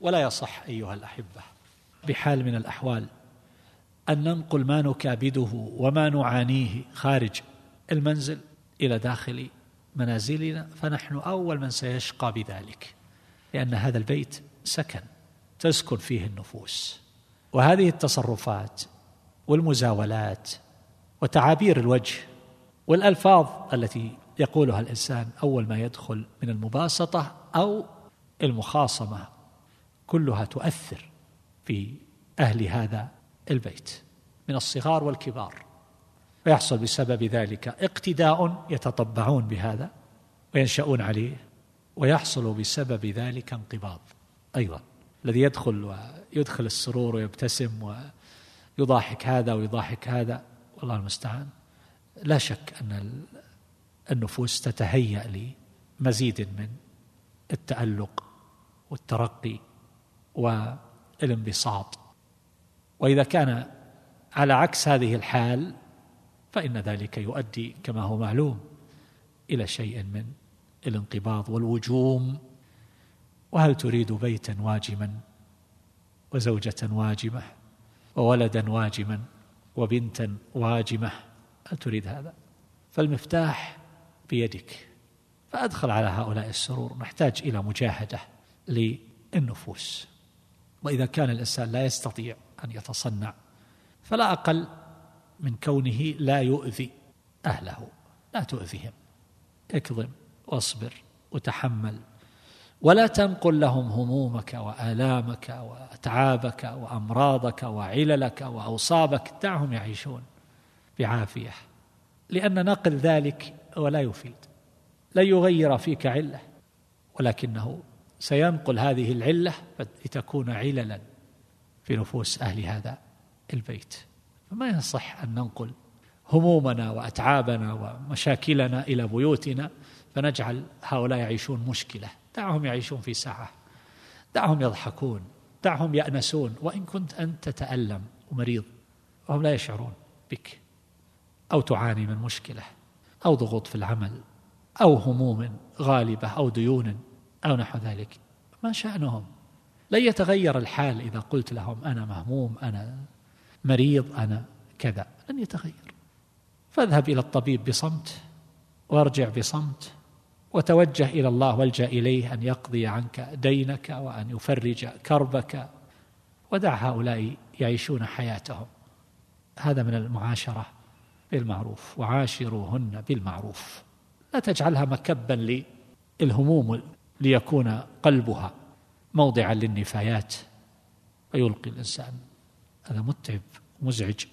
ولا يصح أيها الأحبة بحال من الأحوال أن ننقل ما نكابده وما نعانيه خارج المنزل إلى داخل منازلنا فنحن أول من سيشقى بذلك لأن هذا البيت سكن تسكن فيه النفوس. وهذه التصرفات والمزاولات وتعابير الوجه والألفاظ التي يقولها الإنسان أول ما يدخل من المباسطة أو المخاصمة كلها تؤثر في أهل هذا البيت من الصغار والكبار. ويحصل بسبب ذلك اقتداء يتطبعون بهذا وينشأون عليه ويحصل بسبب ذلك انقباض أيضا. الذي يدخل ويدخل السرور ويبتسم ويضاحك هذا ويضاحك هذا والله المستعان. لا شك أن النفوس تتهيأ لمزيد من التألق والترقي والانبساط وإذا كان على عكس هذه الحال فإن ذلك يؤدي كما هو معلوم إلى شيء من الانقباض والوجوم. وهل تريد بيتا واجما وزوجة واجمة وولدا واجما وبنتا واجمة؟ هل تريد هذا؟ فالمفتاح بيدك. فأدخل على هؤلاء السرور. نحتاج إلى مجاهدة للنفوس. وإذا كان الإنسان لا يستطيع أن يتصنع فلا أقل من كونه لا يؤذي أهله لا تؤذيهم. اكظم واصبر وتحمل ولا تنقل لهم همومك وآلامك وأتعابك وأمراضك وعللك وأوصابك دعهم يعيشون بعافية. لأن نقل ذلك ولا يفيد لن يغير فيك علة ولكنه سينقل هذه العلة لتكون عللا في نفوس أهل هذا البيت. فما يصح أن ننقل همومنا وأتعابنا ومشاكلنا إلى بيوتنا فنجعل هؤلاء يعيشون مشكلة. دعهم يعيشون في سعة دعهم يضحكون. دعهم يأنسون. وإن كنت أنت تتألم ومريض وهم لا يشعرون بك. أو تعاني من مشكلة أو ضغوط في العمل أو هموم غالبة أو ديون أو نحو ذلك. ما شأنهم؟ لن يتغير الحال إذا قلت لهم أنا مهموم أنا مريض أنا كذا. لن يتغير. فاذهب إلى الطبيب بصمت وارجع بصمت وتوجه إلى الله والجأ إليه أن يقضي عنك دينك وأن يفرج كربك. ودع هؤلاء يعيشون حياتهم. هذا من المعاشرة بالمعروف وعاشروهن بالمعروف. لا تجعلها مكبا للهموم ليكون قلبها موضعا للنفايات ويلقي الإنسان. هذا متعب مزعج.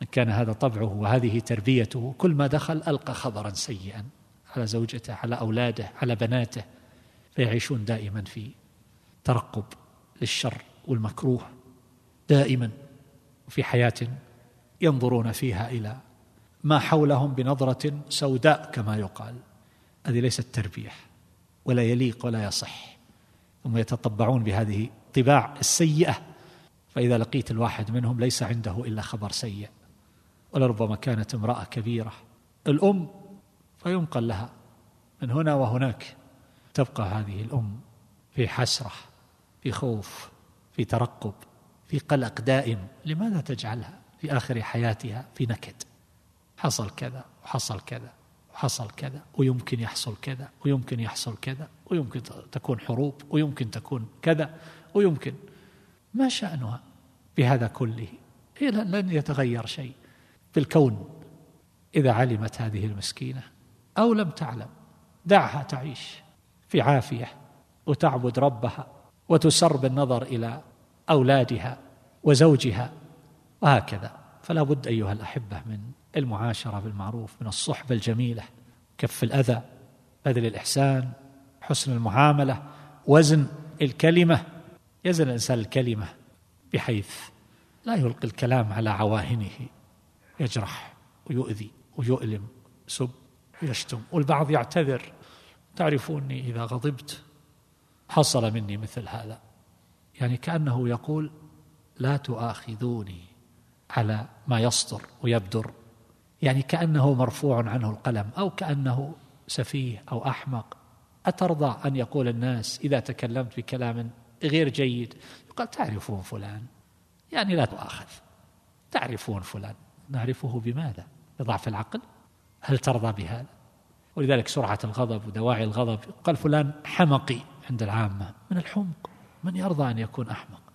من كان هذا طبعه وهذه تربيته كل ما دخل ألقى خبرا سيئا على زوجته على أولاده على بناته. فيعيشون دائما في ترقب للشر والمكروه دائما في حياة ينظرون فيها إلى ما حولهم بنظرة سوداء كما يقال. هذه ليست تربية. ولا يليق ولا يصح. ثم يتطبعون بهذه الطباع السيئة. فإذا لقيت الواحد منهم ليس عنده إلا خبر سيء. ولربما كانت امرأة كبيرة. الأم فينقل لها. من هنا وهناك تبقى هذه الأم في حسرة في خوف في ترقب في قلق دائم. لماذا تجعلها في آخر حياتها في نكد؟ حصل كذا وحصل كذا. وحصل كذا ويمكن يحصل كذا ويمكن يحصل كذا ويمكن تكون حروب ويمكن تكون كذا ويمكن ما شأنها بهذا كله؟ هي لن يتغير شيء في الكون إذا علمت هذه المسكينة أو لم تعلم. دعها تعيش في عافية وتعبد ربها وتسر بالنظر إلى أولادها وزوجها وهكذا. فلا بد أيها الأحبة من المعاشرة بالمعروف من الصحبة الجميلة كف الأذى بذل الإحسان حسن المعاملة وزن الكلمة. يزن الإنسان الكلمة بحيث لا يلقي الكلام على عواهنه. يجرح ويؤذي ويؤلم سب ويشتم. والبعض يعتذر. تعرفوني إذا غضبت حصل مني مثل هذا. يعني كأنه يقول لا تؤاخذوني على ما يصدر ويبدر. يعني كأنه مرفوع عنه القلم أو كأنه سفيه أو أحمق. أترضى أن يقول الناس إذا تكلمت بكلام غير جيد؟ يقال تعرفون فلان. يعني لا تؤاخذ. تعرفون فلان. نعرفه بماذا؟ بضعف العقل؟ هل ترضى بهذا؟ ولذلك سرعة الغضب ودواعي الغضب. قال فلان حمقي عند العامة. من الحمق. من يرضى أن يكون أحمق؟